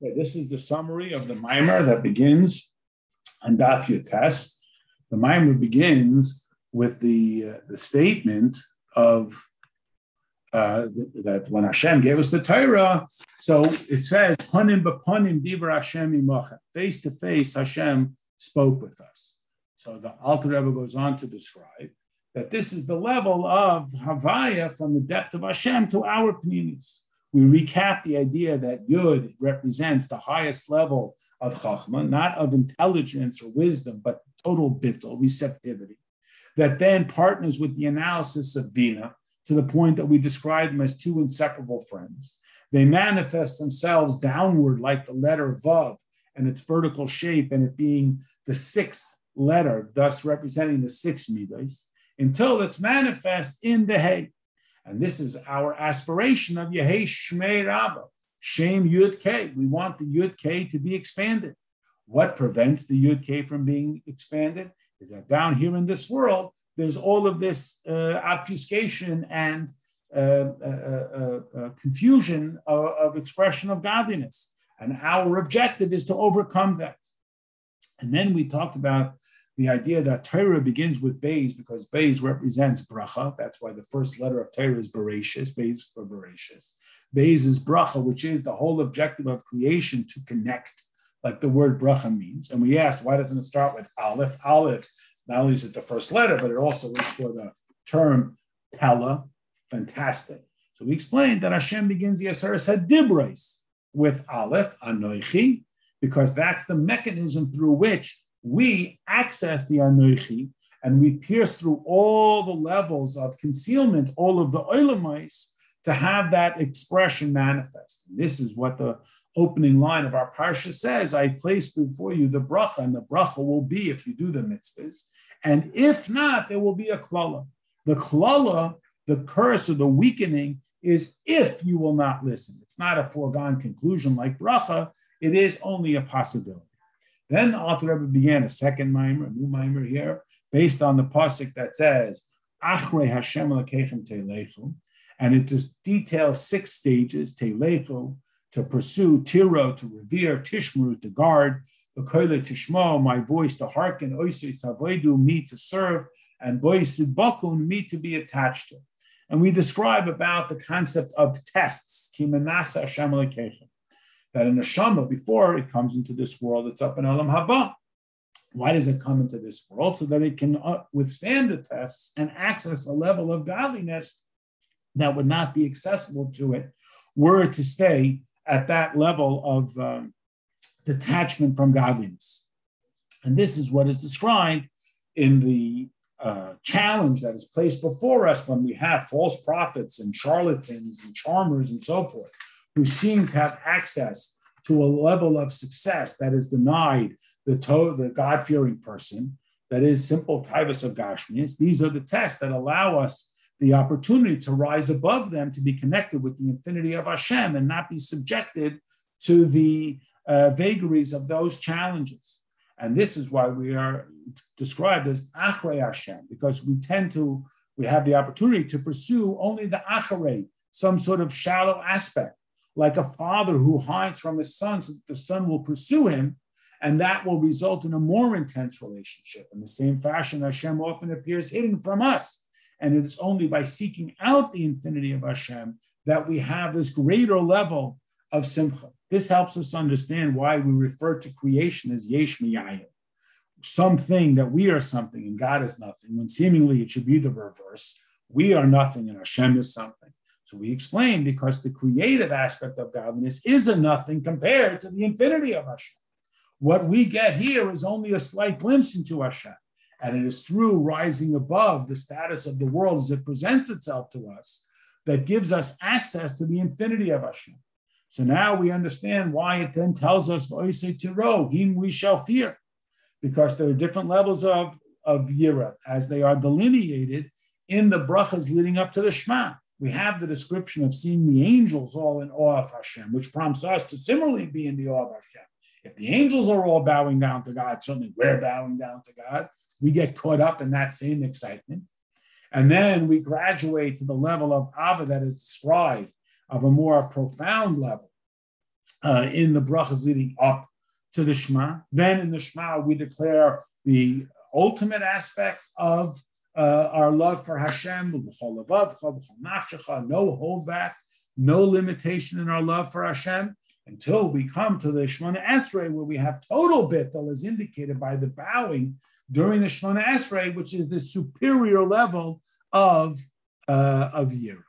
Okay, this is the summary of the mimer that begins on Daf Yotes. The mimer begins with the, uh, the statement of uh, that when Hashem gave us the Torah, so it says, "Panim b'panim diber Hashem imachem." Face to face, Hashem spoke with us. So the Alter Rebbe goes on to describe that this is the level of Havaya from the depth of Hashem to our pnimis. We recap the idea that Yud represents the highest level of Chachma, not of intelligence or wisdom, but total bittul, receptivity, that then partners with the analysis of Bina to the point that we describe them as two inseparable friends. They manifest themselves downward like the letter Vav and its vertical shape and it being the sixth letter, thus representing the six midas, until it's manifest in the Hay. And this is our aspiration of Yehei Shmei Rabbah, Shem Yud K. We want the Yud K to be expanded. What prevents the Yud K from being expanded is that down here in this world, there's all of this uh, obfuscation and uh, uh, uh, uh confusion of, of expression of godliness. And our objective is to overcome that. And then we talked about the idea that Torah begins with Beis because Beis represents bracha. That's why the first letter of Torah is Bereshis, Beis for Bereshis. Beis is bracha, which is the whole objective of creation to connect, like the word bracha means. And we asked, why doesn't it start with Aleph? Aleph, not only is it the first letter, but it also is for the term Pella, fantastic. So we explained that Hashem begins the Yeseres Hadibrais with Aleph, Anoichi, because that's the mechanism through which we access the Anoichi and we pierce through all the levels of concealment, all of the Oilamites, to have that expression manifest. And this is what the opening line of our parsha says I place before you the bracha, and the bracha will be if you do the mitzvahs. And if not, there will be a klala. The klala, the curse or the weakening, is if you will not listen. It's not a foregone conclusion like bracha, it is only a possibility. Then the Alter Rebbe began a second mimer, a new mimer here, based on the pasuk that says, Achrei Hashem Elokeichem Teilechu, and it just details six stages, Teilechu, to pursue, Tiro, to revere, Tishmru, to guard, Bekoile Tishmo, my voice to hearken, Oisei Savoidu, me to serve, and Boisid Bakun, me to be attached to. And we describe about the concept of tests, Kimanasa Hashem Elokeichem that a neshama, before it comes into this world, it's up in Olam Haba. Why does it come into this world? So that it can uh, withstand the tests and access a level of godliness that would not be accessible to it were it to stay at that level of um, detachment from godliness. And this is what is described in the uh, challenge that is placed before us when we have false prophets and charlatans and charmers and so forth who seem to have access to a level of success that is denied the, to- the God-fearing person, that is simple tivus of Gashmias. These are the tests that allow us the opportunity to rise above them, to be connected with the infinity of Hashem and not be subjected to the uh, vagaries of those challenges. And this is why we are described as Achrei Hashem, because we tend to, we have the opportunity to pursue only the Achrei, some sort of shallow aspect like a father who hides from his son so that the son will pursue him, and that will result in a more intense relationship. In the same fashion, Hashem often appears hidden from us. And it is only by seeking out the infinity of Hashem that we have this greater level of simcha. This helps us understand why we refer to creation as yesh me'ayin, something that we are something and God is nothing, when seemingly it should be the reverse. We are nothing and Hashem is something. So we explain because the creative aspect of godliness is a nothing compared to the infinity of Hashem. What we get here is only a slight glimpse into Hashem. And it is through rising above the status of the world as it presents itself to us that gives us access to the infinity of Hashem. So now we understand why it then tells us, Tiro, him we shall fear, because there are different levels of, of Yira as they are delineated in the brachas leading up to the Shema we have the description of seeing the angels all in awe of Hashem, which prompts us to similarly be in the awe of Hashem. If the angels are all bowing down to God, certainly we're bowing down to God. We get caught up in that same excitement. And then we graduate to the level of Ahava that is described of a more profound level uh, in the brachas leading up to the Shema. Then in the Shema, we declare the ultimate aspect of uh, our love for Hashem, no holdback, no limitation in our love for Hashem, until we come to the Shemona Esrei, where we have total bittul, as indicated by the bowing during the Shemona Esrei, which is the superior level of, uh, of Yira.